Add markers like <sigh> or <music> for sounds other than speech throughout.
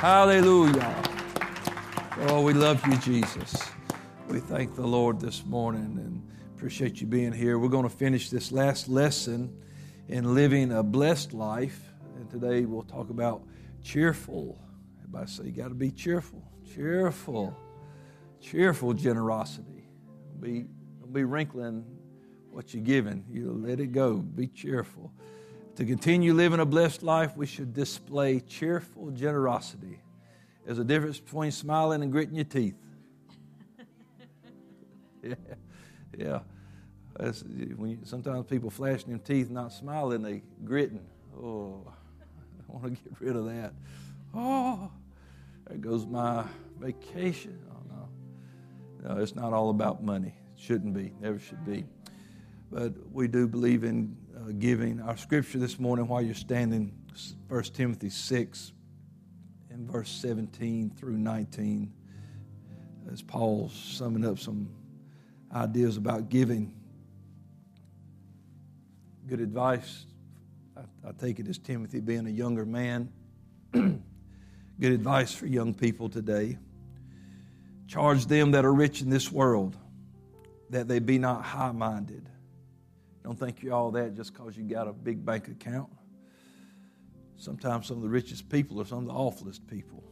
Hallelujah. Oh, we love you, Jesus. We thank the Lord this morning and appreciate you being here. We're going to finish this last lesson in living a blessed life. And today we'll talk about cheerful. Everybody say you got to be cheerful. Cheerful. Cheerful generosity. Be, don't be wrinkling what you're giving. You let it go. Be cheerful. To continue living a blessed life, we should display cheerful generosity. There's a difference between smiling and gritting your teeth. <laughs> yeah, yeah. When you, sometimes people flashing their teeth, not smiling, they gritting. Oh, I want to get rid of that. Oh, there goes my vacation. Oh no, no, it's not all about money. It shouldn't be. Never should be. But we do believe in uh, giving. Our scripture this morning, while you're standing, 1 Timothy 6, and verse 17 through 19, as Paul's summing up some ideas about giving. Good advice. I, I take it as Timothy being a younger man. <clears throat> Good advice for young people today. Charge them that are rich in this world that they be not high minded don't think you're all that just because you got a big bank account. Sometimes some of the richest people are some of the awfulest people.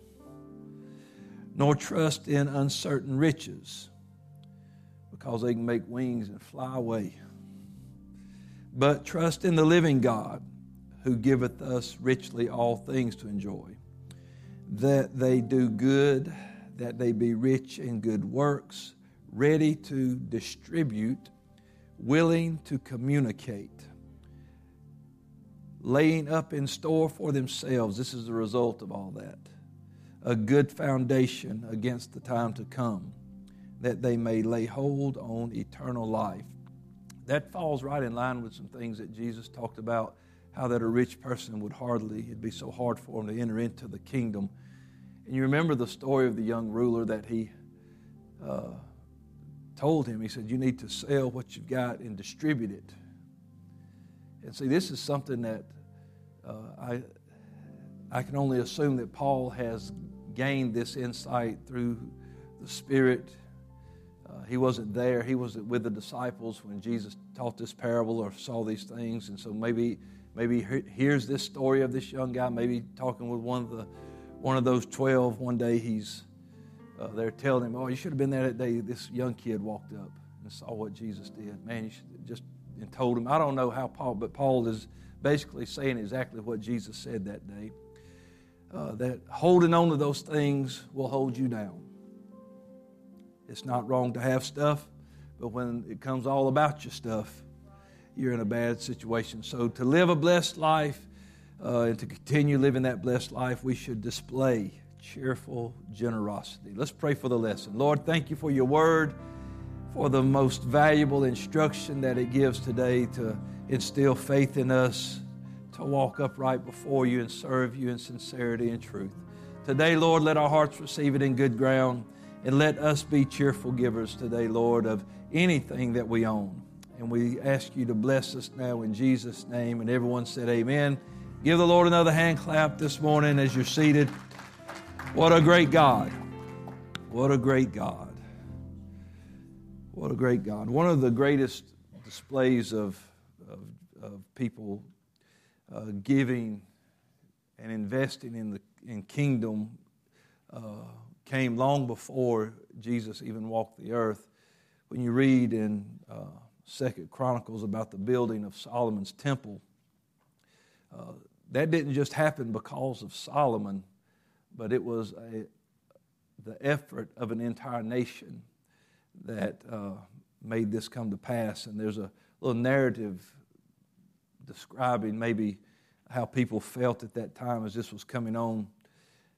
Nor trust in uncertain riches because they can make wings and fly away. But trust in the living God who giveth us richly all things to enjoy. That they do good, that they be rich in good works, ready to distribute willing to communicate, laying up in store for themselves. This is the result of all that. A good foundation against the time to come, that they may lay hold on eternal life. That falls right in line with some things that Jesus talked about how that a rich person would hardly, it'd be so hard for him to enter into the kingdom. And you remember the story of the young ruler that he uh, told him, he said, You need to sell what you've got and distribute it. And see, this is something that uh, I, I can only assume that Paul has gained this insight through the Spirit. Uh, he wasn't there, he wasn't with the disciples when Jesus taught this parable or saw these things. And so maybe, maybe he hears this story of this young guy, maybe talking with one of, the, one of those 12. One day he's uh, they're telling him, "Oh, you should have been there that day." This young kid walked up and saw what Jesus did. Man, you should just and told him. I don't know how Paul, but Paul is basically saying exactly what Jesus said that day. Uh, that holding on to those things will hold you down. It's not wrong to have stuff, but when it comes all about your stuff, you're in a bad situation. So to live a blessed life uh, and to continue living that blessed life, we should display cheerful generosity. Let's pray for the lesson. Lord, thank you for your word, for the most valuable instruction that it gives today to instill faith in us, to walk upright before you and serve you in sincerity and truth. Today, Lord, let our hearts receive it in good ground and let us be cheerful givers today, Lord, of anything that we own. And we ask you to bless us now in Jesus' name. And everyone said, Amen. Give the Lord another hand clap this morning as you're seated. What a great God. What a great God. What a great God. One of the greatest displays of, of, of people uh, giving and investing in the in kingdom uh, came long before Jesus even walked the earth. When you read in uh, Second Chronicles about the building of Solomon's temple, uh, that didn't just happen because of Solomon but it was a, the effort of an entire nation that uh, made this come to pass. And there's a little narrative describing maybe how people felt at that time as this was coming on.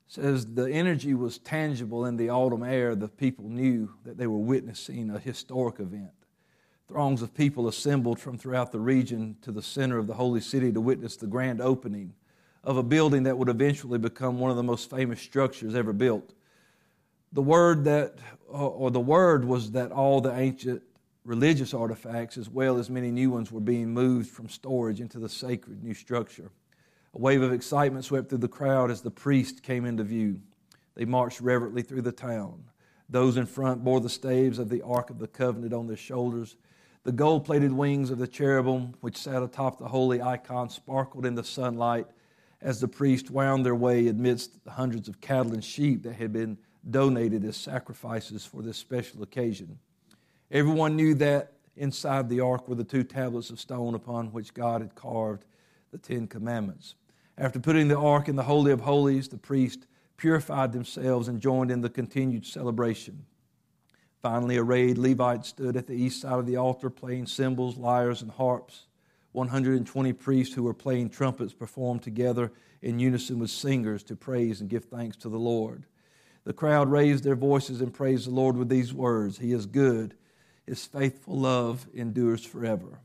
It says the energy was tangible in the autumn air. The people knew that they were witnessing a historic event. Throngs of people assembled from throughout the region to the center of the holy city to witness the grand opening of a building that would eventually become one of the most famous structures ever built. The word that, uh, or the word was that all the ancient religious artifacts, as well as many new ones, were being moved from storage into the sacred new structure. A wave of excitement swept through the crowd as the priest came into view. They marched reverently through the town. Those in front bore the staves of the Ark of the Covenant on their shoulders. The gold plated wings of the cherubim, which sat atop the holy icon, sparkled in the sunlight as the priests wound their way amidst the hundreds of cattle and sheep that had been donated as sacrifices for this special occasion. Everyone knew that inside the ark were the two tablets of stone upon which God had carved the Ten Commandments. After putting the ark in the Holy of Holies, the priests purified themselves and joined in the continued celebration. Finally, arrayed Levites stood at the east side of the altar playing cymbals, lyres, and harps. 120 priests who were playing trumpets performed together in unison with singers to praise and give thanks to the Lord. The crowd raised their voices and praised the Lord with these words He is good, His faithful love endures forever.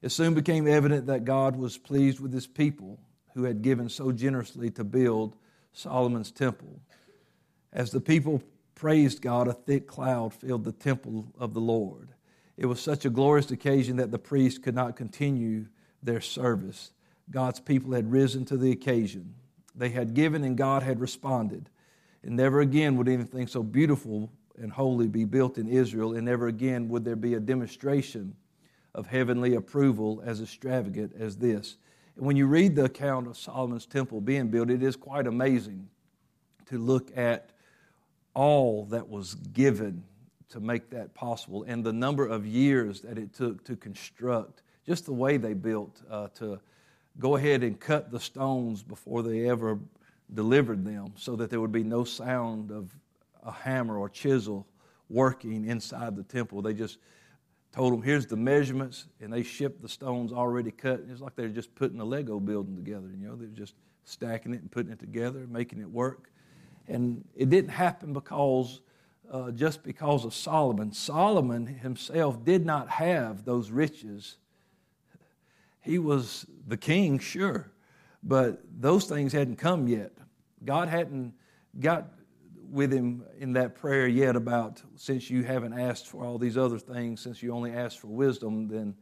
It soon became evident that God was pleased with His people who had given so generously to build Solomon's temple. As the people praised God, a thick cloud filled the temple of the Lord. It was such a glorious occasion that the priests could not continue their service. God's people had risen to the occasion. They had given and God had responded. And never again would anything so beautiful and holy be built in Israel, and never again would there be a demonstration of heavenly approval as extravagant as this. And when you read the account of Solomon's temple being built, it is quite amazing to look at all that was given to make that possible and the number of years that it took to construct, just the way they built, uh, to go ahead and cut the stones before they ever delivered them so that there would be no sound of a hammer or chisel working inside the temple. They just told them, here's the measurements, and they shipped the stones already cut. It's like they're just putting a Lego building together, you know, they're just stacking it and putting it together, making it work. And it didn't happen because, uh, just because of Solomon. Solomon himself did not have those riches. He was the king, sure, but those things hadn't come yet. God hadn't got with him in that prayer yet about since you haven't asked for all these other things, since you only asked for wisdom, then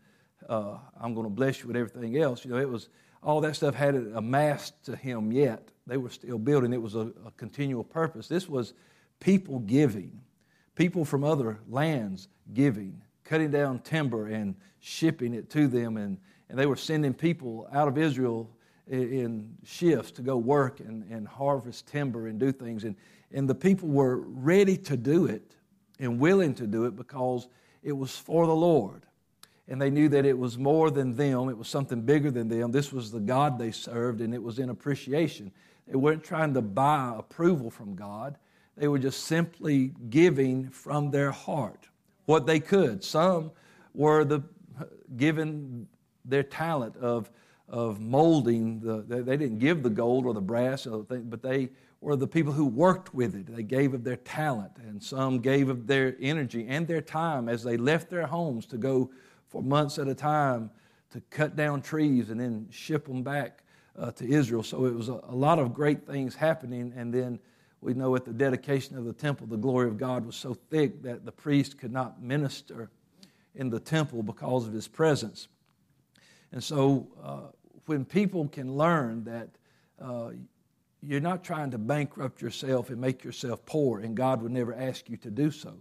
uh, I'm going to bless you with everything else. You know, it was all that stuff hadn't amassed to him yet. They were still building. It was a, a continual purpose. This was people giving, people from other lands giving, cutting down timber and shipping it to them, and, and they were sending people out of Israel in shifts to go work and, and harvest timber and do things. And and the people were ready to do it and willing to do it because it was for the Lord. And they knew that it was more than them, it was something bigger than them. This was the God they served, and it was in appreciation. They weren't trying to buy approval from God, they were just simply giving from their heart what they could. Some were the, given their talent of, of molding, the, they didn't give the gold or the brass, but they were the people who worked with it. They gave of their talent, and some gave of their energy and their time as they left their homes to go for months at a time to cut down trees and then ship them back uh, to Israel. So it was a, a, lot of great things happening. And then we know at the dedication of the temple, the glory of God was so thick that the priest could not minister in the temple because of his presence. And so uh, when people can learn that uh, you're not trying to bankrupt yourself and make yourself poor, and God would never ask you to do so.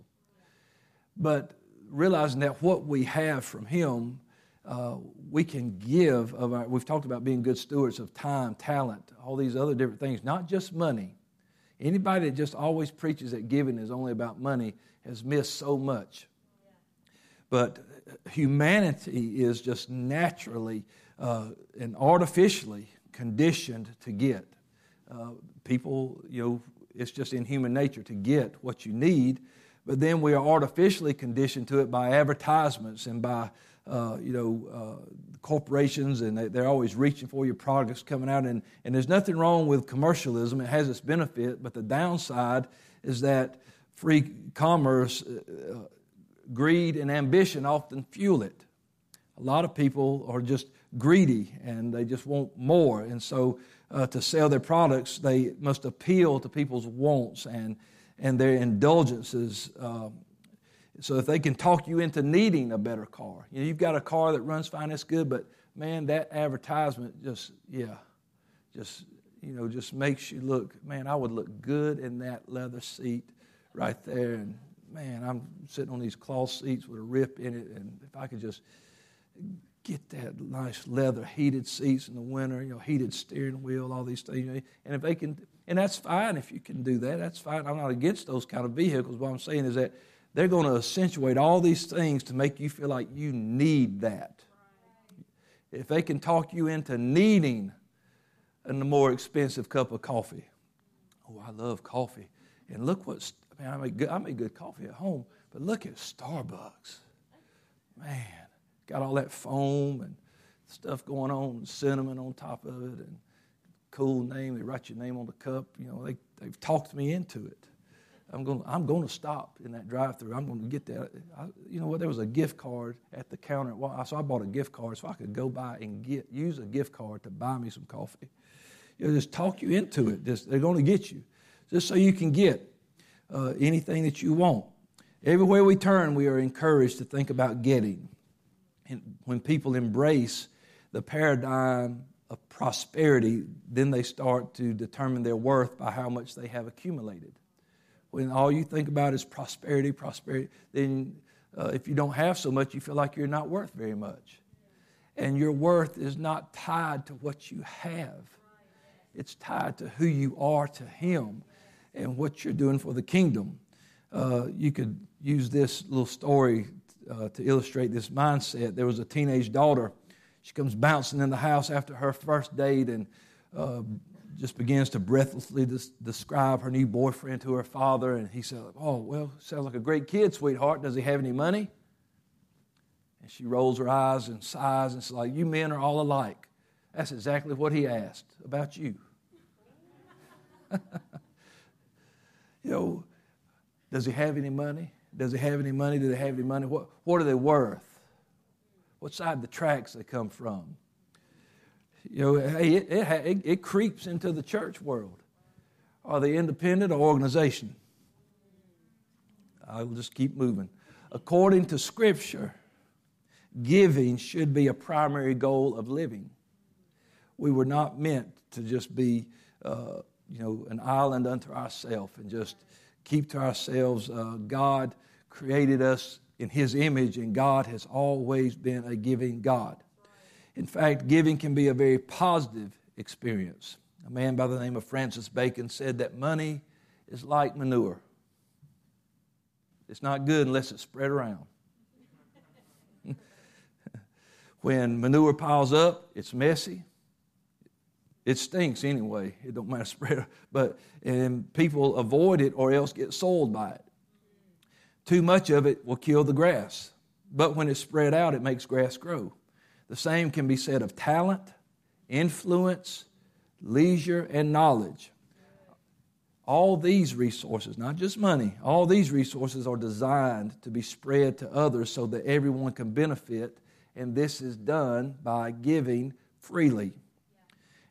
But realizing that what we have from Him, uh, we can give of our, we've talked about being good stewards of time, talent, all these other different things, not just money. Anybody that just always preaches that giving is only about money has missed so much. But humanity is just naturally uh, and artificially conditioned to get. Uh, people, you know, it's just in human nature to get what you need, but then we are artificially conditioned to it by advertisements and by, uh, you know, uh, corporations, and they, are always reaching for your products coming out. And, and there's nothing wrong with commercialism, it has its benefit, but the downside is that free commerce, uh, greed, and ambition often fuel it. A lot of people are just greedy and they just want more. And so uh, to sell their products, they must appeal to people's wants and, and their indulgences. Uh, so if they can talk you into needing a better car, you know, you've got a car that runs fine, that's good, but man, that advertisement just, yeah, just you know just makes you look. Man, I would look good in that leather seat right there, and man, I'm sitting on these cloth seats with a rip in it, and if I could just get that nice leather heated seats in the winter, you know, heated steering wheel, all these things. And if they can, and that's fine if you can do that. That's fine. I'm not against those kind of vehicles. What I'm saying is that they're going to accentuate all these things to make you feel like you need that. If they can talk you into needing a more expensive cup of coffee, oh, I love coffee. And look what I mean. I make good, I make good coffee at home, but look at Starbucks, man. Got all that foam and stuff going on, cinnamon on top of it, and cool name. They write your name on the cup. You know, they, they've talked me into it. I'm going, I'm going to stop in that drive through. I'm going to get that. I, you know what? There was a gift card at the counter. So I bought a gift card so I could go by and get use a gift card to buy me some coffee. You know, just talk you into it. Just, they're going to get you. Just so you can get uh, anything that you want. Everywhere we turn, we are encouraged to think about getting. And when people embrace the paradigm of prosperity, then they start to determine their worth by how much they have accumulated. When all you think about is prosperity, prosperity, then uh, if you don't have so much, you feel like you're not worth very much. And your worth is not tied to what you have, it's tied to who you are to Him and what you're doing for the kingdom. Uh, you could use this little story uh, to illustrate this mindset. There was a teenage daughter. She comes bouncing in the house after her first date and uh, just begins to breathlessly des- describe her new boyfriend to her father. And he said, Oh, well, sounds like a great kid, sweetheart. Does he have any money? And she rolls her eyes and sighs and says, like, You men are all alike. That's exactly what he asked about you. <laughs> you know, does he have any money? Does he have any money? Do they have any money? What, what are they worth? What side of the tracks they come from? You know, hey, it, it, it creeps into the church world. Are they independent or organization? I'll just keep moving. According to Scripture, giving should be a primary goal of living. We were not meant to just be, uh, you know, an island unto ourselves and just keep to ourselves. Uh, God created us in His image, and God has always been a giving God. In fact, giving can be a very positive experience. A man by the name of Francis Bacon said that money is like manure. It's not good unless it's spread around. <laughs> when manure piles up, it's messy. It stinks anyway. It don't matter <laughs> spread, but and people avoid it or else get soiled by it. Too much of it will kill the grass, but when it's spread out, it makes grass grow. The same can be said of talent, influence, leisure, and knowledge. All these resources, not just money, all these resources are designed to be spread to others so that everyone can benefit, and this is done by giving freely.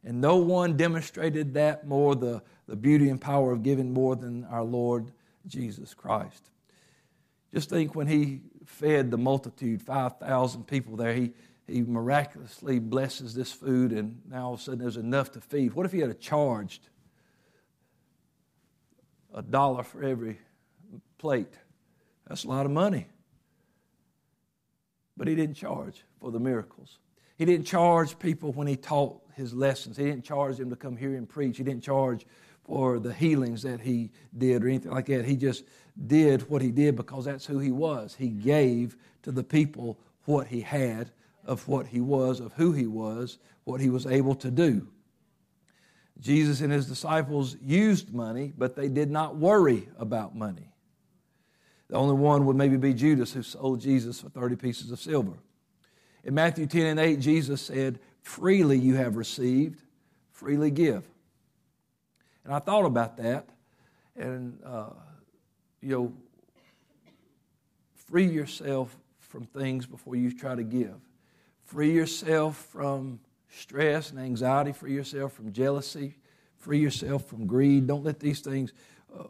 And no one demonstrated that more, the, the beauty and power of giving more than our Lord Jesus Christ. Just think when he fed the multitude, 5,000 people there, he, he miraculously blesses this food, and now all of a sudden there's enough to feed. What if he had charged a dollar for every plate? That's a lot of money. But he didn't charge for the miracles. He didn't charge people when he taught his lessons. He didn't charge them to come here and preach. He didn't charge for the healings that he did or anything like that. He just did what he did because that's who he was. He gave to the people what he had, of what he was, of who he was, what he was able to do. Jesus and his disciples used money, but they did not worry about money. The only one would maybe be Judas, who sold Jesus for 30 pieces of silver. In Matthew 10 and 8, Jesus said, Freely you have received, freely give. And I thought about that, and uh, you know, free yourself from things before you try to give. Free yourself from stress and anxiety. Free yourself from jealousy. Free yourself from greed. Don't let these things. Uh,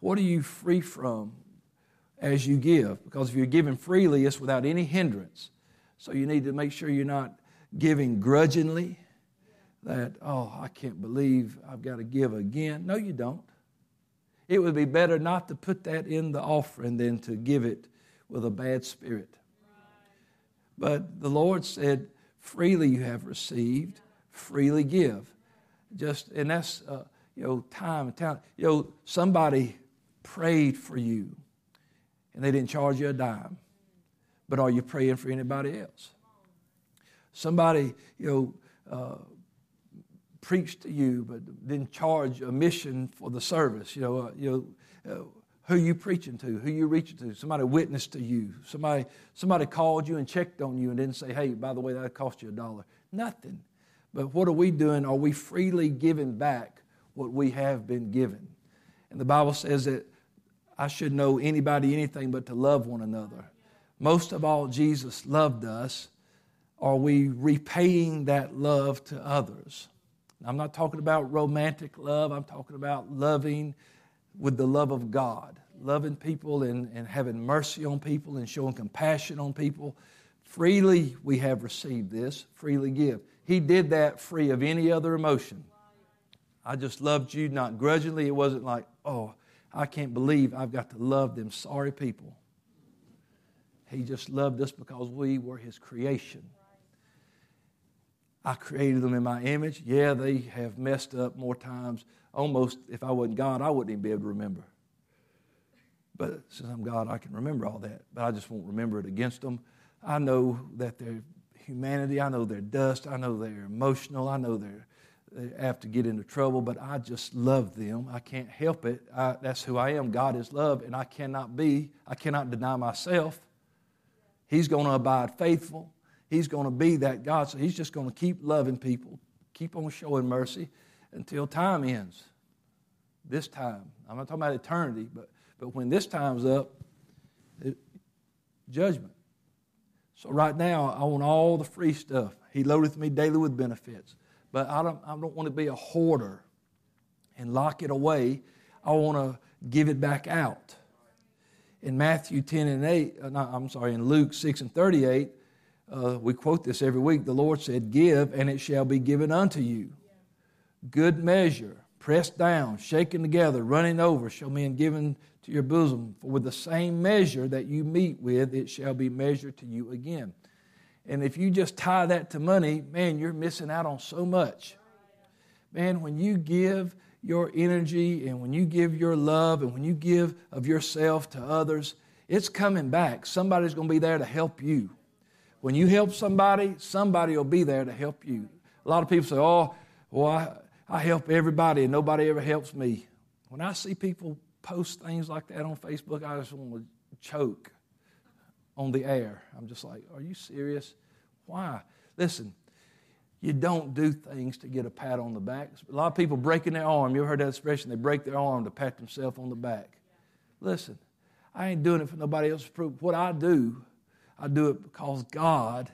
what are you free from as you give? Because if you're giving freely, it's without any hindrance. So you need to make sure you're not giving grudgingly that, oh, I can't believe I've got to give again. No, you don't. It would be better not to put that in the offering than to give it with a bad spirit. But the Lord said, freely you have received, freely give. Just, and that's, uh, you know, time and talent. You know, somebody prayed for you and they didn't charge you a dime. But are you praying for anybody else? Somebody, you know, uh, preached to you but didn't charge a mission for the service. You know, uh, you know, uh, who you preaching to, who you reaching to. Somebody witnessed to you. Somebody, somebody called you and checked on you and didn't say, hey, by the way, that cost you a dollar. Nothing. But what are we doing? Are we freely giving back what we have been given? And the Bible says that I should know anybody anything but to love one another. Most of all, Jesus loved us. Are we repaying that love to others? I'm not talking about romantic love, I'm talking about loving with the love of God, loving people and, and having mercy on people and showing compassion on people. Freely we have received this, freely give. He did that free of any other emotion. I just loved you, not grudgingly. It wasn't like, oh, I can't believe I've got to love them sorry people. He just loved us because we were His creation. I created them in my image. Yeah, they have messed up more times. Almost, if I wasn't God, I wouldn't even be able to remember. But since I'm God, I can remember all that. But I just won't remember it against them. I know that they're humanity. I know they're dust. I know they're emotional. I know they're, they have to get into trouble, but I just love them. I can't help it. I, that's who I am. God is love, and I cannot be, I cannot deny myself. He's going to abide faithful. He's going to be that God. So he's just going to keep loving people, keep on showing mercy until time ends. This time. I'm not talking about eternity, but, but when this time's up, it, judgment. So right now, I want all the free stuff. He loadeth me daily with benefits. But I don't, I don't want to be a hoarder and lock it away. I want to give it back out. In Matthew 10 and 8, uh, no, I'm sorry, in Luke 6 and 38, uh, we quote this every week. The Lord said, Give, and it shall be given unto you. Good measure, pressed down, shaken together, running over, shall men given to your bosom. For with the same measure that you meet with, it shall be measured to you again. And if you just tie that to money, man, you're missing out on so much. Man, when you give your energy and when you give your love and when you give of yourself to others, it's coming back. Somebody's going to be there to help you. When you help somebody, somebody will be there to help you. A lot of people say, oh, well, I, I help everybody and nobody ever helps me. When I see people post things like that on Facebook, I just want to choke on the air. I'm just like, are you serious? Why? Listen, you don't do things to get a pat on the back. A lot of people breaking their arm. You ever heard that expression? They break their arm to pat themselves on the back. Listen, I ain't doing it for nobody else's proof. What I do I do it because God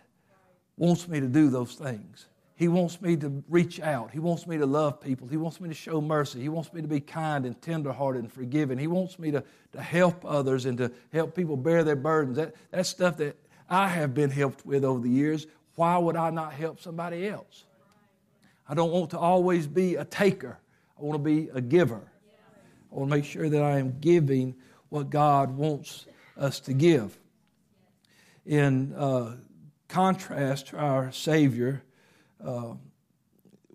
wants me to do those things. He wants me to reach out. He wants me to love people. He wants me to show mercy. He wants me to be kind and tenderhearted and forgiving. He wants me to, to help others and to help people bear their burdens. That, that's stuff that I have been helped with over the years. Why would I not help somebody else? I don't want to always be a taker. I want to be a giver. I want to make sure that I am giving what God wants us to give in uh, contrast to our Savior, uh,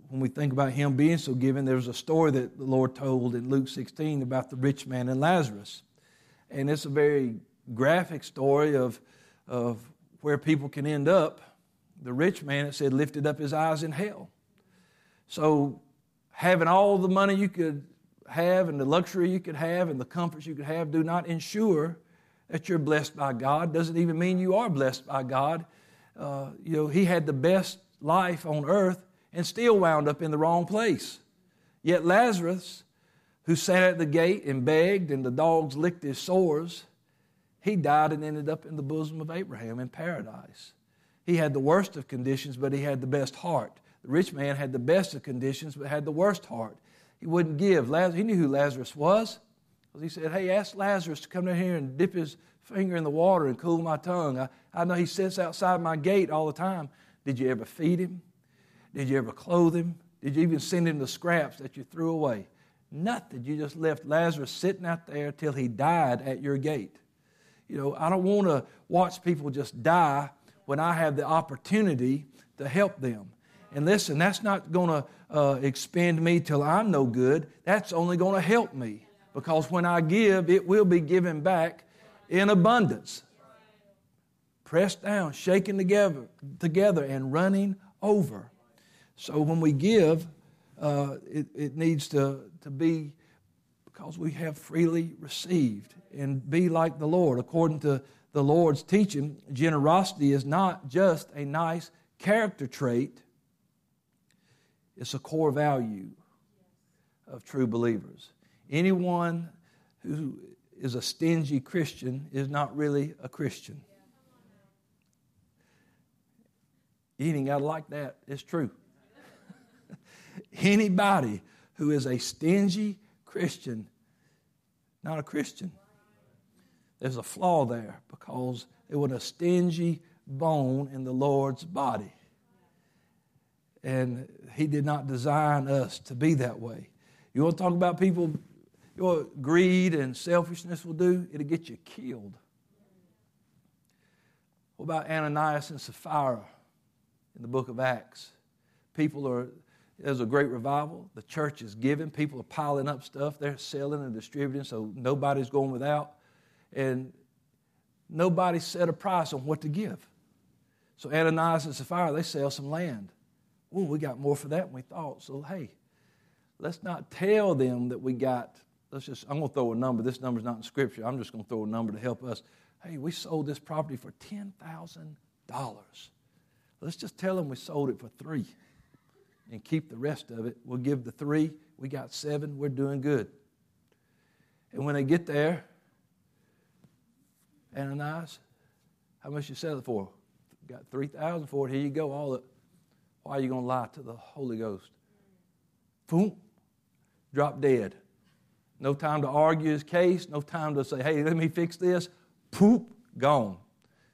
when we think about Him being so giving, there's a story that the Lord told in Luke 16 about the rich man and Lazarus. And it's a very graphic story of, of where people can end up. The rich man, it said, lifted up his eyes in hell. So, having all the money you could have and the luxury you could have and the comforts you could have do not ensure that you're blessed by God. Doesn't even mean you are blessed by God. Uh, you know, he had the best life on earth and still wound up in the wrong place. Yet Lazarus, who sat at the gate and begged, and the dogs licked his sores, he died and ended up in the bosom of Abraham in paradise. He had the worst of conditions, but he had the best heart. The rich man had the best of conditions, but had the worst heart. He wouldn't give. He knew who Lazarus was. He said, Hey, ask Lazarus to come down here and dip his finger in the water and cool my tongue. I, I know he sits outside my gate all the time. Did you ever feed him? Did you ever clothe him? Did you even send him the scraps that you threw away? Nothing. You just left Lazarus sitting out there till he died at your gate. You know, I don't want to watch people just die when I have the opportunity to help them. And listen, that's not going to uh, expend me till I'm no good. That's only going to help me because when I give, it will be given back in abundance. Pressed down, shaken together, together and running over. So when we give, uh, it, it needs to, to be because we have freely received and be like the Lord. According to the Lord's teaching, generosity is not just a nice character trait, it's a core value of true believers. Anyone who is a stingy Christian is not really a Christian. You ain't got to like that. It's true. <laughs> Anybody who is a stingy Christian, not a Christian. There's a flaw there because it was a stingy bone in the Lord's body. And He did not design us to be that way. You want to talk about people, you what greed and selfishness will do? It'll get you killed. What about Ananias and Sapphira in the book of Acts? People are there's a great revival. The church is giving. People are piling up stuff. They're selling and distributing, so nobody's going without. And nobody set a price on what to give. So Ananias and Sapphira, they sell some land. Oh, we got more for that than we thought. So, hey, let's not tell them that we got, let's just, I'm going to throw a number. This number's not in Scripture. I'm just going to throw a number to help us. Hey, we sold this property for $10,000. Let's just tell them we sold it for three and keep the rest of it. We'll give the three. We got seven. We're doing good. And when they get there, Ananias, how much you sell it for? Got 3000 for it. Here you go. All it. Why are you going to lie to the Holy Ghost? Boom. Drop dead. No time to argue his case. No time to say, hey, let me fix this. Poop. Gone.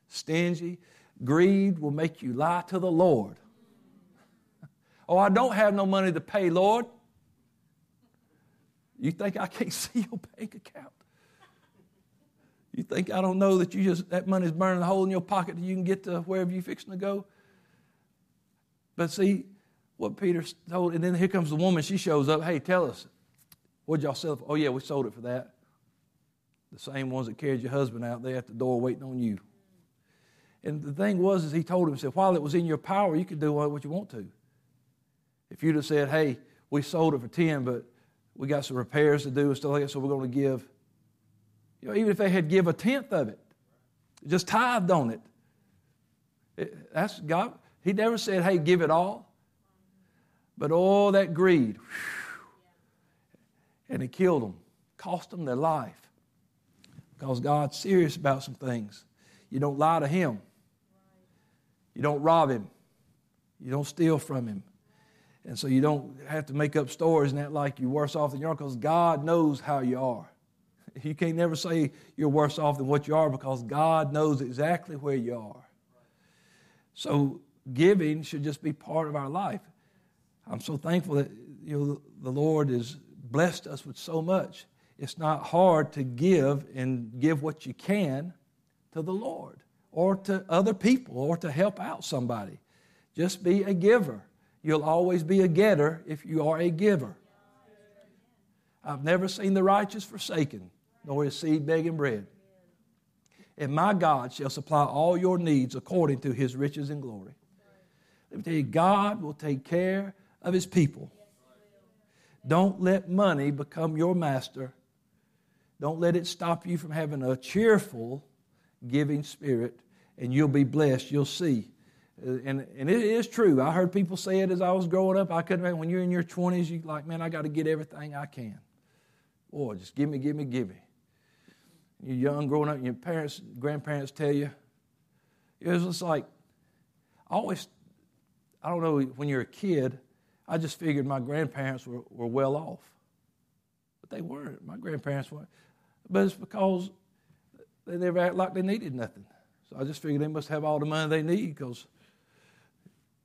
Stingy. Greed will make you lie to the Lord. Oh, I don't have no money to pay, Lord. You think I can't <laughs> see your bank account? You think I don't know that you just that money's burning a hole in your pocket that you can get to wherever you're fixing to go? But see what Peter told, and then here comes the woman. She shows up. Hey, tell us, what'd y'all sell? For? Oh yeah, we sold it for that. The same ones that carried your husband out there at the door waiting on you. And the thing was, is he told him, said, while it was in your power, you could do what you want to. If you'd have said, hey, we sold it for 10, but we got some repairs to do and stuff like that, so we're going to give, you know, even if they had give a tenth of it, just tithed on it, it that's God. He never said, hey, give it all. But all that greed, whew, and it killed them, cost them their life. Because God's serious about some things. You don't lie to Him, you don't rob Him, you don't steal from Him. And so you don't have to make up stories and act like you're worse off than you are because God knows how you are. You can't never say you're worse off than what you are because God knows exactly where you are. So giving should just be part of our life. I'm so thankful that you know the Lord has blessed us with so much. It's not hard to give and give what you can to the Lord or to other people or to help out somebody. Just be a giver. You'll always be a getter if you are a giver. I've never seen the righteous forsaken, nor his seed begging bread. And my God shall supply all your needs according to his riches and glory. Let me tell you, God will take care of his people. Don't let money become your master. Don't let it stop you from having a cheerful giving spirit, and you'll be blessed. You'll see uh, and, and it is true. I heard people say it as I was growing up. I couldn't when you're in your 20s, you're like, man, I got to get everything I can. Boy, just give me, give me, give me. You're young, growing up, and your parents, grandparents tell you. It was just like, I always, I don't know, when you're a kid, I just figured my grandparents were, were well off. But they weren't. My grandparents weren't. But it's because they never act like they needed nothing. So I just figured they must have all the money they need because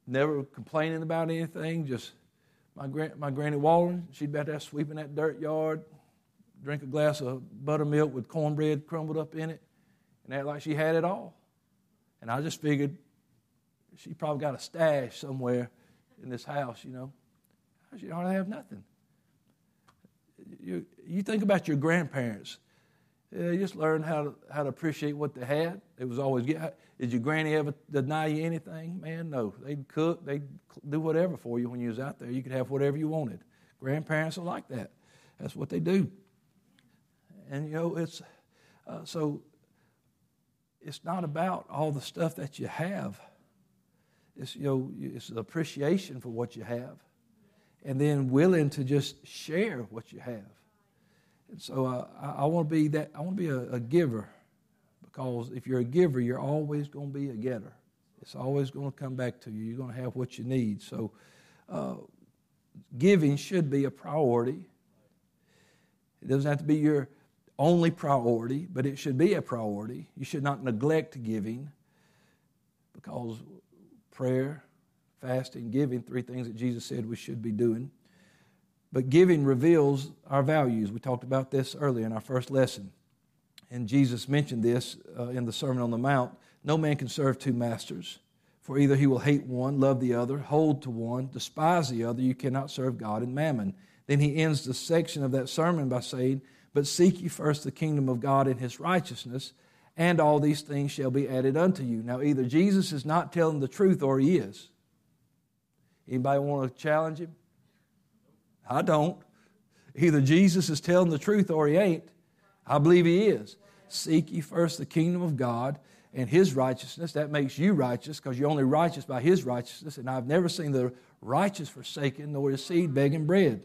never complaining about anything, just my, gran- my granny Wallen, she'd be out there sweeping that dirt yard, drink a glass of buttermilk with cornbread crumbled up in it, and act like she had it all. And I just figured she probably got a stash somewhere in this house, you know. She don't have nothing. You, you think about your grandparents. Yeah, just learn how to, how to appreciate what they had. It was always. Did your granny ever deny you anything? Man, no. They'd cook. They'd do whatever for you when you was out there. You could have whatever you wanted. Grandparents are like that. That's what they do. And you know, it's uh, so. It's not about all the stuff that you have. It's you know, it's appreciation for what you have, and then willing to just share what you have. And so uh, I, I want to be that. I want to be a, a giver, because if you're a giver, you're always going to be a getter. It's always going to come back to you. You're going to have what you need. So, uh, giving should be a priority. It doesn't have to be your only priority, but it should be a priority. You should not neglect giving because prayer, fasting, giving, three things that Jesus said we should be doing. But giving reveals our values. We talked about this earlier in our first lesson. And Jesus mentioned this uh, in the Sermon on the Mount. No man can serve two masters, for either he will hate one, love the other, hold to one, despise the other. You cannot serve God and mammon. Then he ends the section of that sermon by saying, But seek ye first the kingdom of God and his righteousness, and all these things shall be added unto you. Now, either Jesus is not telling the truth or he is. Anybody want to challenge him? I don't. Either Jesus is telling the truth or he ain't. I believe he is. Seek ye first the kingdom of God and his righteousness. That makes you righteous because you're only righteous by his righteousness. And I've never seen the righteous forsaken, nor his seed begging bread.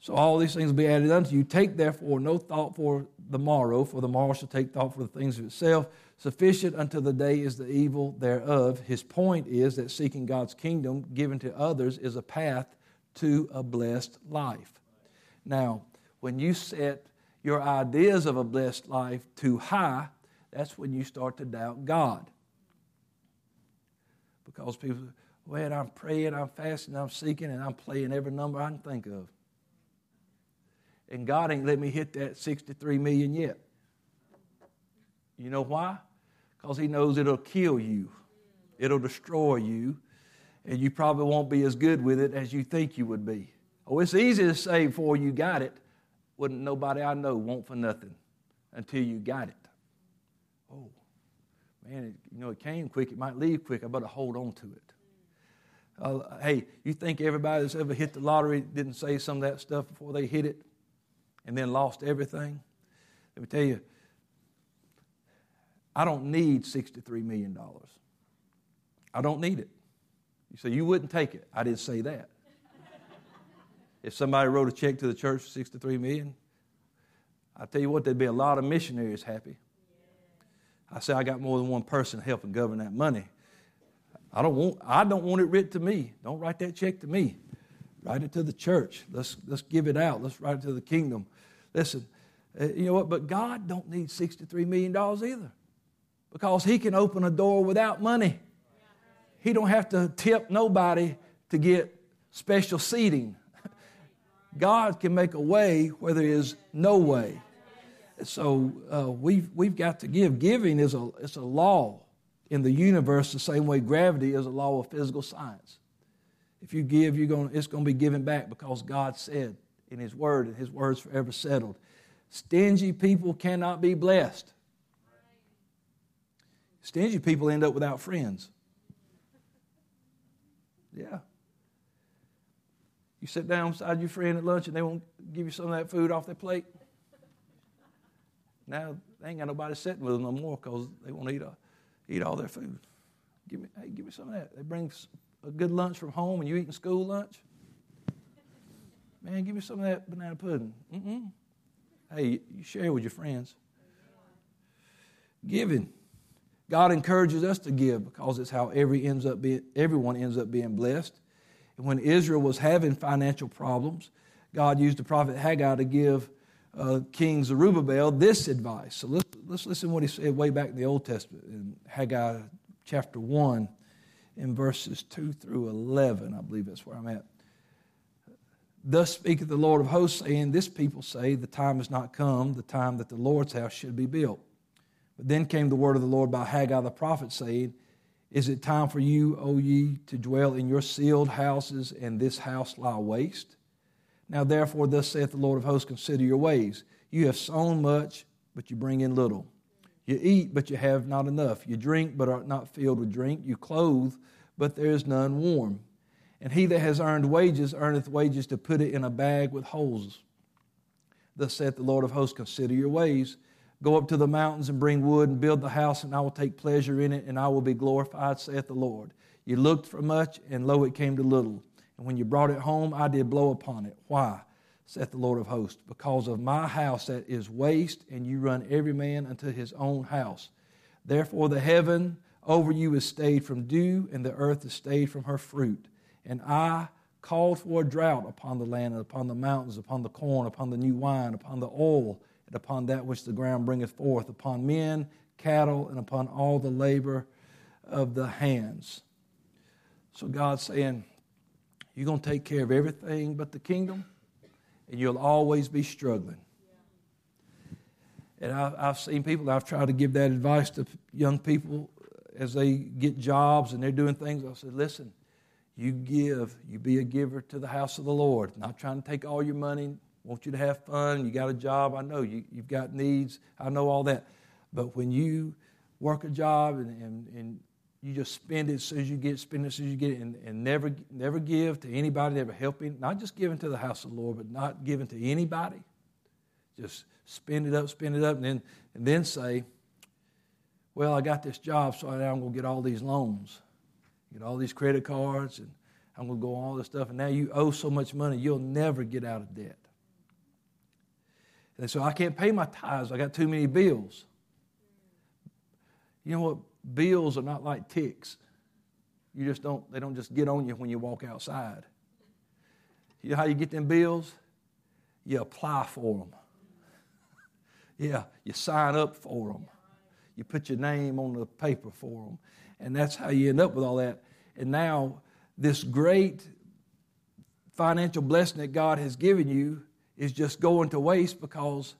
So all these things will be added unto you. Take therefore no thought for the morrow, for the morrow shall take thought for the things of itself. Sufficient unto the day is the evil thereof. His point is that seeking God's kingdom given to others is a path to a blessed life. Now, when you set your ideas of a blessed life too high, that's when you start to doubt God. Because people well, I'm praying, I'm fasting, I'm seeking, and I'm playing every number I can think of. And God ain't let me hit that 63 million yet. You know why? Because He knows it'll kill you, it'll destroy you, and you probably won't be as good with it as you think you would be. Oh, it's easy to say before you got it. Wouldn't nobody I know want for nothing until you got it. Oh, man, it, you know, it came quick, it might leave quick. I better hold on to it. Uh, hey, you think everybody that's ever hit the lottery didn't say some of that stuff before they hit it and then lost everything? Let me tell you, I don't need $63 million. I don't need it. You say, You wouldn't take it. I didn't say that. if somebody wrote a check to the church for 63 million, I tell you what, there'd be a lot of missionaries happy. I say I got more than one person helping govern that money. I don't want I don't want it written to me. Don't write that check to me. Write it to the church. Let's let's give it out. Let's write it to the kingdom. Listen, uh, you know what? But God don't need $63 million either. Because he can open a door without money. He don't have to tip nobody to get special seating. God can make a way where there is no way. So uh, we've, we've got to give. Giving is a, it's a law in the universe the same way gravity is a law of physical science. If you give, you're going, it's going to be given back because God said in His Word, and His Word's forever settled. Stingy people cannot be blessed. Stingy people end up without friends. Yeah. You sit down beside your friend at lunch and they won't give you some of that food off their plate. Now they ain't got nobody sitting with them no more because they won't eat all, eat all their food. Give me, hey, give me some of that. They bring a good lunch from home and you eating school lunch. Man, give me some of that banana pudding. Mm-mm. Hey, you share with your friends. Giving. God encourages us to give because it's how every ends up being, everyone ends up being blessed. And when Israel was having financial problems, God used the prophet Haggai to give uh, King Zerubbabel this advice. So let's, let's listen to what he said way back in the Old Testament, in Haggai chapter 1, in verses 2 through 11. I believe that's where I'm at. Thus speaketh the Lord of hosts, saying, This people say, The time is not come, the time that the Lord's house should be built. But then came the word of the Lord by Haggai the prophet, saying, Is it time for you, O ye, to dwell in your sealed houses, and this house lie waste? Now therefore, thus saith the Lord of hosts, Consider your ways. You have sown much, but you bring in little. You eat, but you have not enough. You drink, but are not filled with drink. You clothe, but there is none warm. And he that has earned wages earneth wages to put it in a bag with holes. Thus saith the Lord of hosts Consider your ways. Go up to the mountains and bring wood and build the house, and I will take pleasure in it, and I will be glorified, saith the Lord. You looked for much, and lo, it came to little. And when you brought it home, I did blow upon it. Why? saith the Lord of hosts. Because of my house that is waste, and you run every man unto his own house. Therefore, the heaven over you is stayed from dew, and the earth is stayed from her fruit. And I called for a drought upon the land, and upon the mountains, upon the corn, upon the new wine, upon the oil, and upon that which the ground bringeth forth, upon men, cattle, and upon all the labor of the hands. So God's saying, You're going to take care of everything but the kingdom, and you'll always be struggling. And I've seen people, I've tried to give that advice to young people as they get jobs and they're doing things. I said, Listen, you give, you be a giver to the house of the Lord. Not trying to take all your money, want you to have fun. You got a job, I know. You, you've got needs, I know all that. But when you work a job and, and, and you just spend it as soon as you get, spend it as soon as you get it, and, and never, never give to anybody, never helping, not just giving to the house of the Lord, but not giving to anybody. Just spend it up, spend it up, and then, and then say, Well, I got this job, so now I'm going to get all these loans get all these credit cards, and I'm going to go all this stuff. And now you owe so much money, you'll never get out of debt. And so I can't pay my tithes. I got too many bills. You know what? Bills are not like ticks. You just don't, they don't just get on you when you walk outside. You know how you get them bills? You apply for them. <laughs> yeah, you sign up for them. You put your name on the paper for them. And that's how you end up with all that. And now, this great financial blessing that God has given you is just going to waste because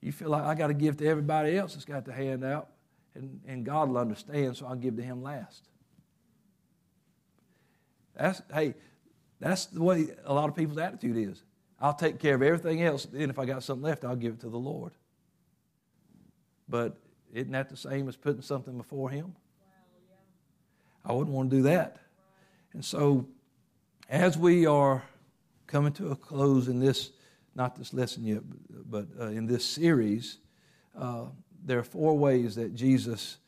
you feel like I got to give to everybody else that's got the hand out, and, and God will understand, so I'll give to Him last. That's hey, that's the way a lot of people's attitude is. I'll take care of everything else, then if I got something left, I'll give it to the Lord. But isn't that the same as putting something before Him? I wouldn't want to do that. And so, as we are coming to a close in this, not this lesson yet, but uh, in this series, uh, there are four ways that Jesus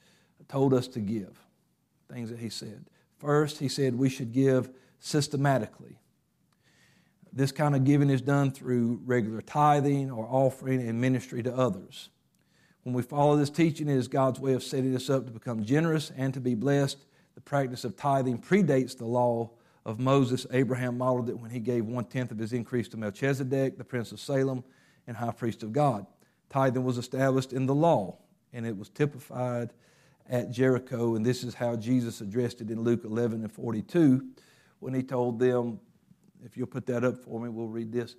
told us to give, things that he said. First, he said we should give systematically. This kind of giving is done through regular tithing or offering and ministry to others. When we follow this teaching, it is God's way of setting us up to become generous and to be blessed the practice of tithing predates the law of Moses. Abraham modeled it when he gave one tenth of his increase to Melchizedek, the prince of Salem, and high priest of God. Tithing was established in the law, and it was typified at Jericho, and this is how Jesus addressed it in Luke 11 and 42 when he told them, if you'll put that up for me, we'll read this.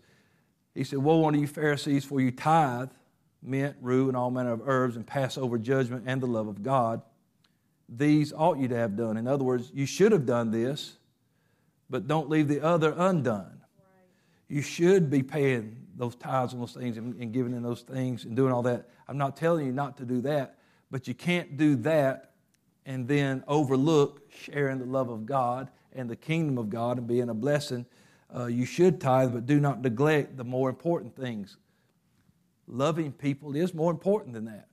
He said, Woe unto you, Pharisees, for you tithe mint, rue, and all manner of herbs, and pass over judgment and the love of God these ought you to have done. In other words, you should have done this, but don't leave the other undone. You should be paying those tithes and those things and, and giving in those things and doing all that. I'm not telling you not to do that, but you can't do that and then overlook sharing the love of God and the kingdom of God and being a blessing. Uh, you should tithe, but do not neglect the more important things. Loving people is more important than that.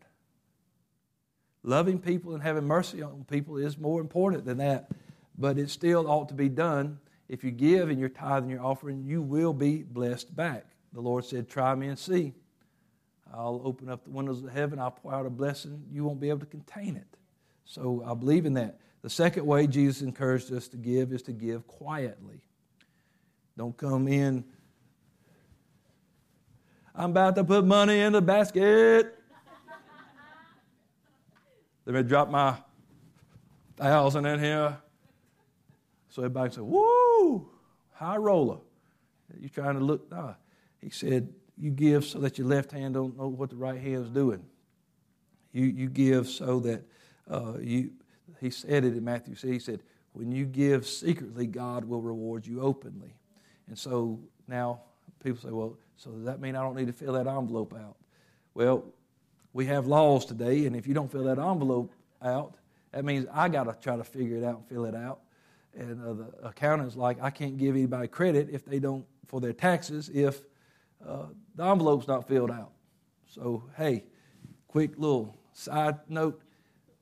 Loving people and having mercy on people is more important than that, but it still ought to be done. If you give in your tithe and your offering, you will be blessed back. The Lord said, Try me and see. I'll open up the windows of heaven, I'll pour out a blessing, you won't be able to contain it. So I believe in that. The second way Jesus encouraged us to give is to give quietly. Don't come in. I'm about to put money in the basket. Let me drop my thousand in here. So everybody said, woo, high roller. You're trying to look. Nah. He said, You give so that your left hand don't know what the right hand is doing. You, you give so that uh, you, he said it in Matthew 6, he said, When you give secretly, God will reward you openly. And so now people say, Well, so does that mean I don't need to fill that envelope out? Well, we have laws today, and if you don't fill that envelope out, that means I got to try to figure it out and fill it out. And uh, the accountant's like, I can't give anybody credit if they don't for their taxes if uh, the envelope's not filled out. So, hey, quick little side note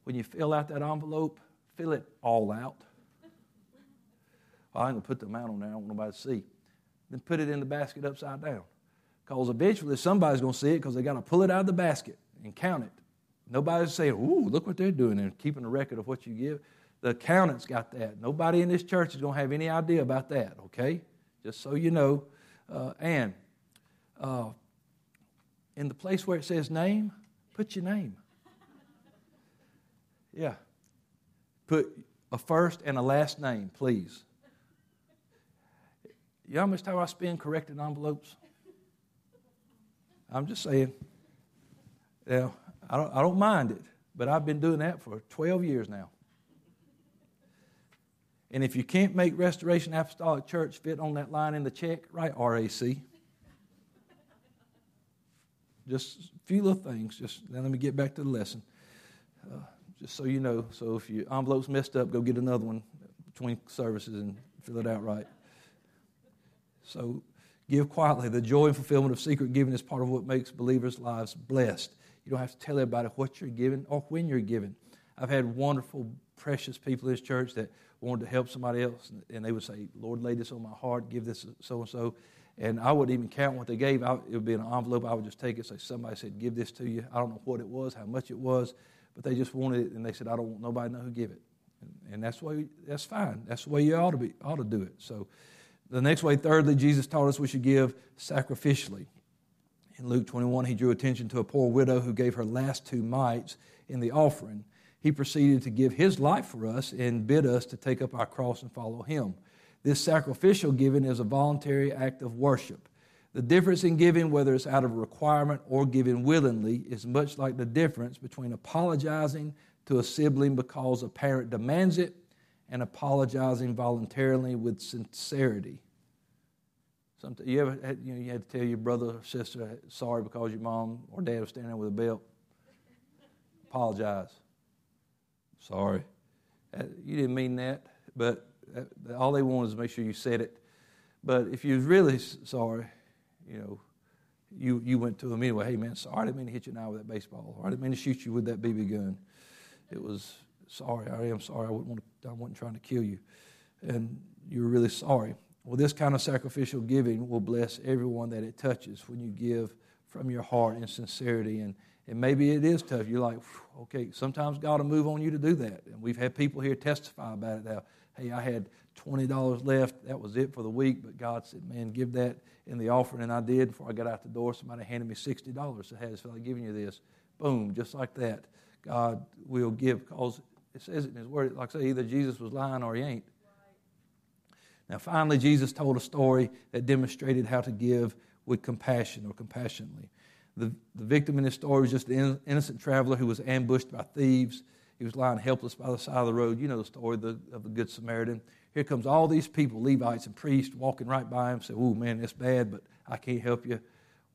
when you fill out that envelope, fill it all out. Well, I ain't going to put the amount on there, I don't want nobody to see. Then put it in the basket upside down. Because eventually somebody's to see it because they got to pull it out of the basket and count it. Nobody's saying, Ooh, look what they're doing and keeping a record of what you give. The accountant's got that. Nobody in this church is going to have any idea about that, okay? Just so you know. Uh, and uh, in the place where it says name, put your name. Yeah. Put a first and a last name, please. You know how much time I spend correcting envelopes? I'm just saying. Yeah, I don't, I don't mind it, but I've been doing that for 12 years now. And if you can't make Restoration Apostolic Church fit on that line in the check, write RAC. Just a few little things. Just now, let me get back to the lesson. Uh, just so you know. So if your envelope's messed up, go get another one between services and fill it out right. So give quietly. The joy and fulfillment of secret giving is part of what makes believers' lives blessed. You don't have to tell everybody what you're giving or when you're giving. I've had wonderful, precious people in this church that wanted to help somebody else, and they would say, Lord, lay this on my heart, give this so and so. And I wouldn't even count what they gave. I, it would be an envelope. I would just take it, say, somebody said, give this to you. I don't know what it was, how much it was, but they just wanted it, and they said, I don't want nobody to know who give it. And, and that's why that's fine. That's the way you ought to be ought to do it. So the next way, thirdly, Jesus taught us we should give sacrificially. In Luke 21, he drew attention to a poor widow who gave her last two mites in the offering. He proceeded to give his life for us and bid us to take up our cross and follow him. This sacrificial giving is a voluntary act of worship. The difference in giving, whether it's out of requirement or giving willingly, is much like the difference between apologizing to a sibling because a parent demands it and apologizing voluntarily with sincerity. Sometimes, you ever had, you, know, you had to tell your brother or sister sorry because your mom or dad was standing there with a belt? Apologize. Sorry. Uh, you didn't mean that, but uh, all they wanted is to make sure you said it. But if you're really sorry, you know, you, you went to them anyway. Hey, man, sorry, I didn't mean to hit you in the eye with that baseball. Or I didn't mean to shoot you with that BB gun. It was sorry. I am sorry. I, wouldn't want to, I wasn't trying to kill you. And you were really sorry. Well, this kind of sacrificial giving will bless everyone that it touches when you give from your heart in sincerity. And, and maybe it is tough. You're like, okay, sometimes God will move on you to do that. And we've had people here testify about it now. Hey, I had $20 left. That was it for the week. But God said, man, give that in the offering. And I did. Before I got out the door, somebody handed me $60. Said, hey, just like giving you this. Boom, just like that. God will give because it says it in His Word. Like I say, either Jesus was lying or He ain't. Now, finally, Jesus told a story that demonstrated how to give with compassion or compassionately. The, the victim in this story was just an innocent traveler who was ambushed by thieves. He was lying helpless by the side of the road. You know the story of the, of the Good Samaritan. Here comes all these people, Levites and priests, walking right by him, say, Oh, man, that's bad, but I can't help you.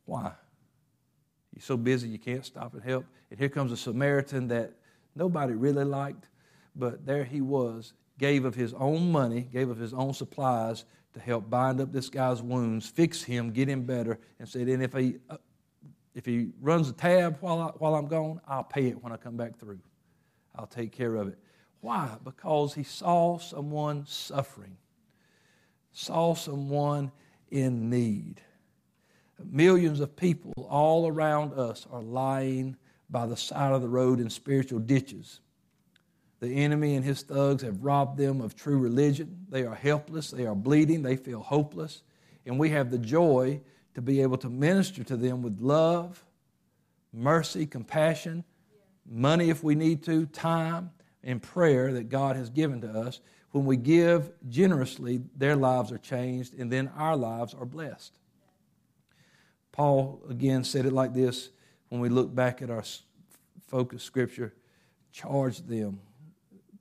Why? You're so busy you can't stop and help. And here comes a Samaritan that nobody really liked, but there he was gave of his own money, gave of his own supplies to help bind up this guy's wounds, fix him, get him better, and said, and if he, if he runs a tab while, I, while I'm gone, I'll pay it when I come back through. I'll take care of it. Why? Because he saw someone suffering, saw someone in need. Millions of people all around us are lying by the side of the road in spiritual ditches the enemy and his thugs have robbed them of true religion. They are helpless, they are bleeding, they feel hopeless. And we have the joy to be able to minister to them with love, mercy, compassion, money if we need to, time, and prayer that God has given to us. When we give generously, their lives are changed, and then our lives are blessed. Paul again said it like this when we look back at our focus scripture charge them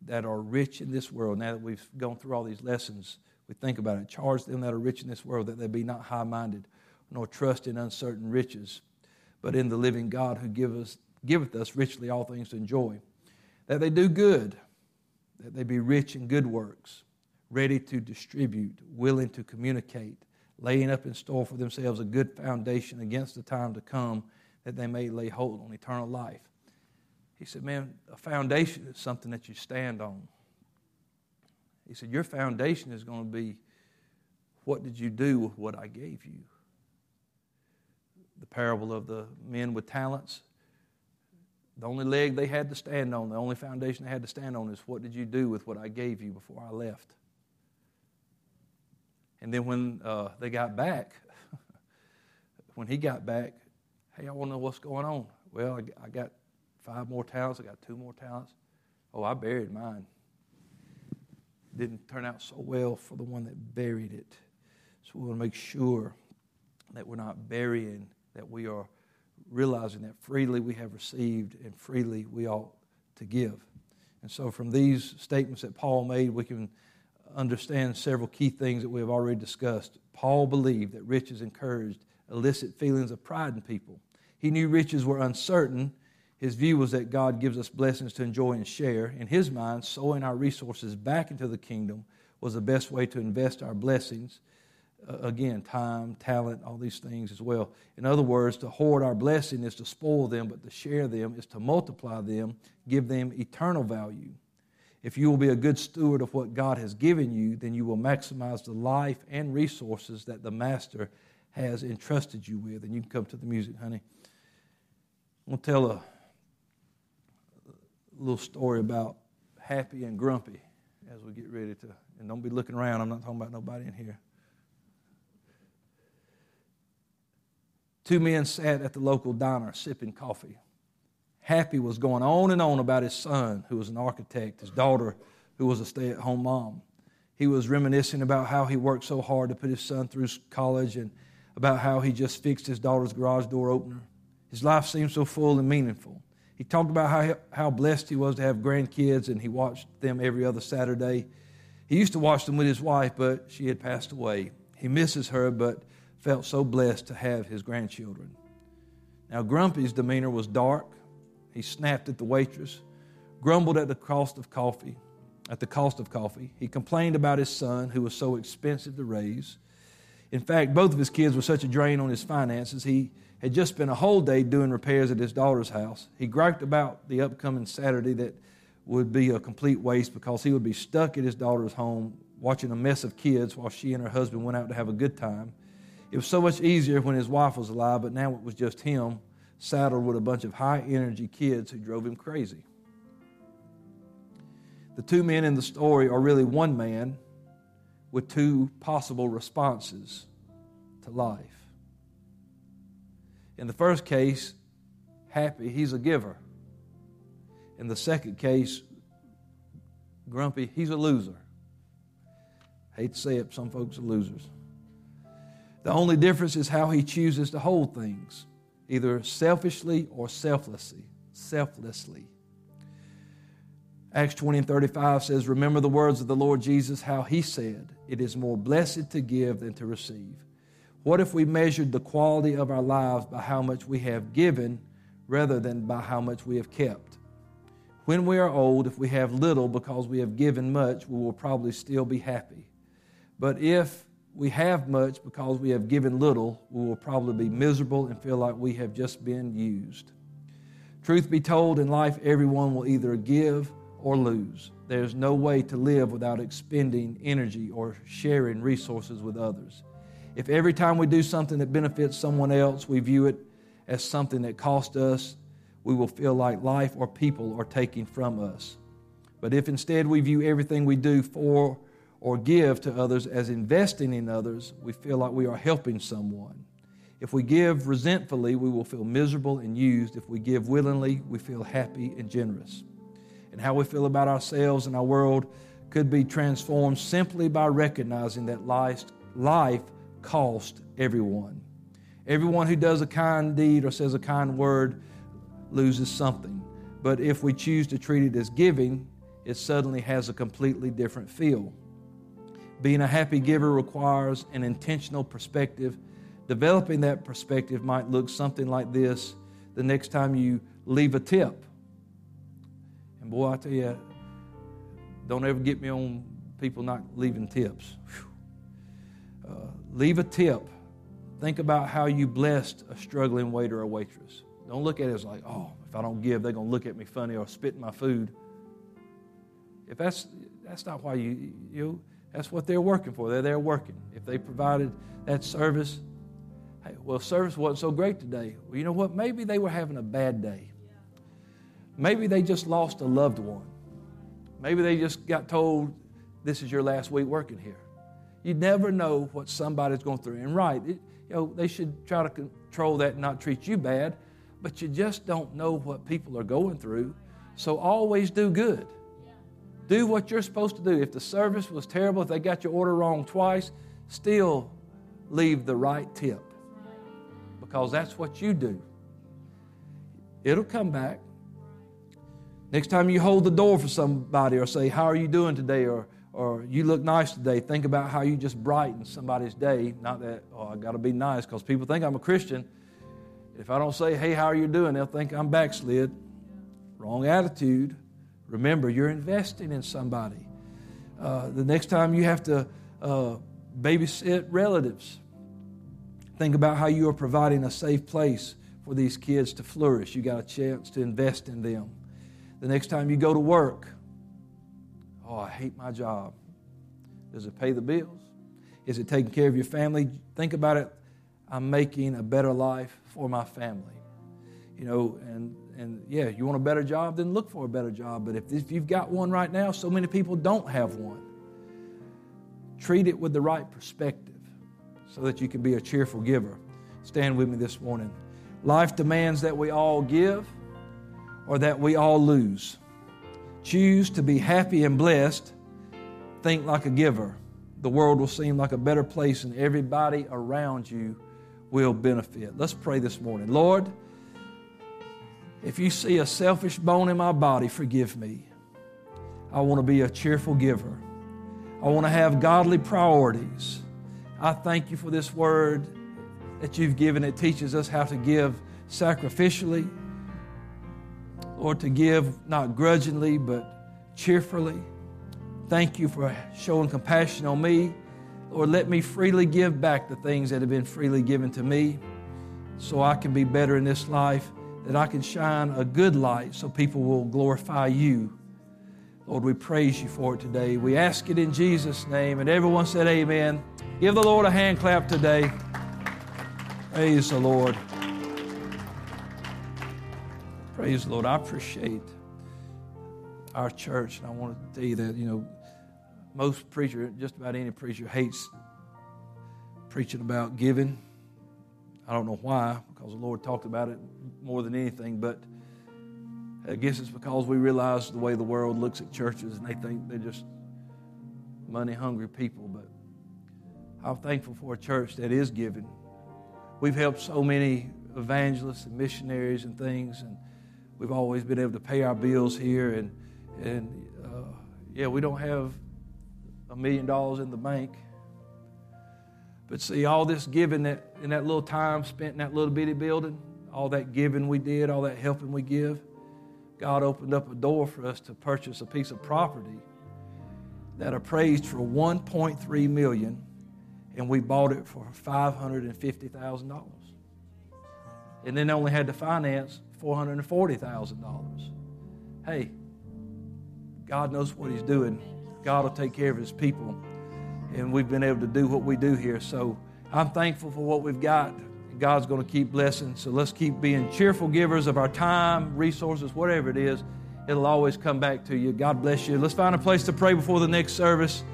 that are rich in this world. Now that we've gone through all these lessons, we think about it. Charge them that are rich in this world that they be not high minded, nor trust in uncertain riches, but in the living God who give us, giveth us richly all things to enjoy. That they do good, that they be rich in good works, ready to distribute, willing to communicate laying up in store for themselves a good foundation against the time to come that they may lay hold on eternal life. He said, Man, a foundation is something that you stand on. He said, Your foundation is going to be what did you do with what I gave you? The parable of the men with talents. The only leg they had to stand on, the only foundation they had to stand on is what did you do with what I gave you before I left? And then when uh, they got back, <laughs> when he got back, hey, I want to know what's going on. Well, I got five more talents. I got two more talents. Oh, I buried mine. Didn't turn out so well for the one that buried it. So we want to make sure that we're not burying, that we are realizing that freely we have received and freely we ought to give. And so, from these statements that Paul made, we can understand several key things that we have already discussed. Paul believed that riches encouraged illicit feelings of pride in people. He knew riches were uncertain. His view was that God gives us blessings to enjoy and share. In his mind, sowing our resources back into the kingdom was the best way to invest our blessings. Again, time, talent, all these things as well. In other words, to hoard our blessing is to spoil them, but to share them is to multiply them, give them eternal value. If you will be a good steward of what God has given you, then you will maximize the life and resources that the Master has entrusted you with. And you can come to the music, honey. I'm going to tell a little story about Happy and Grumpy as we get ready to. And don't be looking around. I'm not talking about nobody in here. Two men sat at the local diner sipping coffee. Happy was going on and on about his son, who was an architect, his daughter, who was a stay at home mom. He was reminiscing about how he worked so hard to put his son through college and about how he just fixed his daughter's garage door opener. His life seemed so full and meaningful. He talked about how, how blessed he was to have grandkids and he watched them every other Saturday. He used to watch them with his wife, but she had passed away. He misses her, but felt so blessed to have his grandchildren. Now, Grumpy's demeanor was dark, he snapped at the waitress, grumbled at the cost of coffee, at the cost of coffee. He complained about his son, who was so expensive to raise. In fact, both of his kids were such a drain on his finances. He had just spent a whole day doing repairs at his daughter's house. He griped about the upcoming Saturday that would be a complete waste because he would be stuck at his daughter's home watching a mess of kids while she and her husband went out to have a good time. It was so much easier when his wife was alive, but now it was just him saddled with a bunch of high energy kids who drove him crazy. The two men in the story are really one man with two possible responses to life. In the first case, happy, he's a giver. In the second case, grumpy, he's a loser. hate to say it, some folks are losers. The only difference is how he chooses to hold things either selfishly or selflessly. Selflessly. Acts 20 and 35 says, Remember the words of the Lord Jesus, how he said, It is more blessed to give than to receive. What if we measured the quality of our lives by how much we have given rather than by how much we have kept? When we are old, if we have little because we have given much, we will probably still be happy. But if we have much because we have given little, we will probably be miserable and feel like we have just been used. Truth be told, in life, everyone will either give or lose. There's no way to live without expending energy or sharing resources with others. If every time we do something that benefits someone else, we view it as something that cost us, we will feel like life or people are taking from us. But if instead we view everything we do for or give to others as investing in others, we feel like we are helping someone. If we give resentfully, we will feel miserable and used. If we give willingly, we feel happy and generous. And how we feel about ourselves and our world could be transformed simply by recognizing that life, life cost everyone. Everyone who does a kind deed or says a kind word loses something. But if we choose to treat it as giving, it suddenly has a completely different feel. Being a happy giver requires an intentional perspective. Developing that perspective might look something like this the next time you leave a tip. And boy, I tell you, don't ever get me on people not leaving tips. Uh, leave a tip. Think about how you blessed a struggling waiter or waitress. Don't look at it as like, oh, if I don't give, they're going to look at me funny or spit in my food. If that's that's not why you you that's what they're working for. They're there working. If they provided that service, hey, well, service wasn't so great today. Well, you know what? Maybe they were having a bad day. Maybe they just lost a loved one. Maybe they just got told this is your last week working here. You never know what somebody's going through. And right, it, you know, they should try to control that and not treat you bad, but you just don't know what people are going through. So always do good. Do what you're supposed to do. If the service was terrible, if they got your order wrong twice, still leave the right tip because that's what you do. It'll come back. Next time you hold the door for somebody or say, How are you doing today? or or you look nice today, think about how you just brighten somebody's day. Not that, oh, I got to be nice because people think I'm a Christian. If I don't say, hey, how are you doing? They'll think I'm backslid. Wrong attitude. Remember, you're investing in somebody. Uh, the next time you have to uh, babysit relatives, think about how you are providing a safe place for these kids to flourish. You got a chance to invest in them. The next time you go to work, oh, I hate my job. Does it pay the bills? Is it taking care of your family? Think about it. I'm making a better life for my family. You know, and and yeah, you want a better job, then look for a better job. But if, if you've got one right now, so many people don't have one. Treat it with the right perspective so that you can be a cheerful giver. Stand with me this morning. Life demands that we all give or that we all lose. Choose to be happy and blessed. Think like a giver. The world will seem like a better place, and everybody around you will benefit. Let's pray this morning. Lord, if you see a selfish bone in my body, forgive me. I want to be a cheerful giver. I want to have godly priorities. I thank you for this word that you've given. It teaches us how to give sacrificially or to give not grudgingly but cheerfully. Thank you for showing compassion on me. Lord, let me freely give back the things that have been freely given to me so I can be better in this life that I can shine a good light so people will glorify you. Lord, we praise you for it today. We ask it in Jesus' name. And everyone said, Amen. Give the Lord a hand clap today. Praise the Lord. Praise the Lord. I appreciate our church. And I want to tell you that, you know, most preacher, just about any preacher, hates preaching about giving. I don't know why, because the Lord talked about it more than anything, but I guess it's because we realize the way the world looks at churches and they think they're just money hungry people. But I'm thankful for a church that is giving. We've helped so many evangelists and missionaries and things, and we've always been able to pay our bills here. And, and uh, yeah, we don't have a million dollars in the bank. But see, all this giving that in that little time spent in that little bitty building, all that giving we did, all that helping we give, God opened up a door for us to purchase a piece of property that appraised for 1.3 million, and we bought it for $550,000. And then only had to finance $440,000. Hey, God knows what He's doing. God will take care of His people. And we've been able to do what we do here. So I'm thankful for what we've got. God's going to keep blessing. So let's keep being cheerful givers of our time, resources, whatever it is. It'll always come back to you. God bless you. Let's find a place to pray before the next service.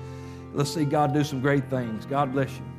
Let's see God do some great things. God bless you.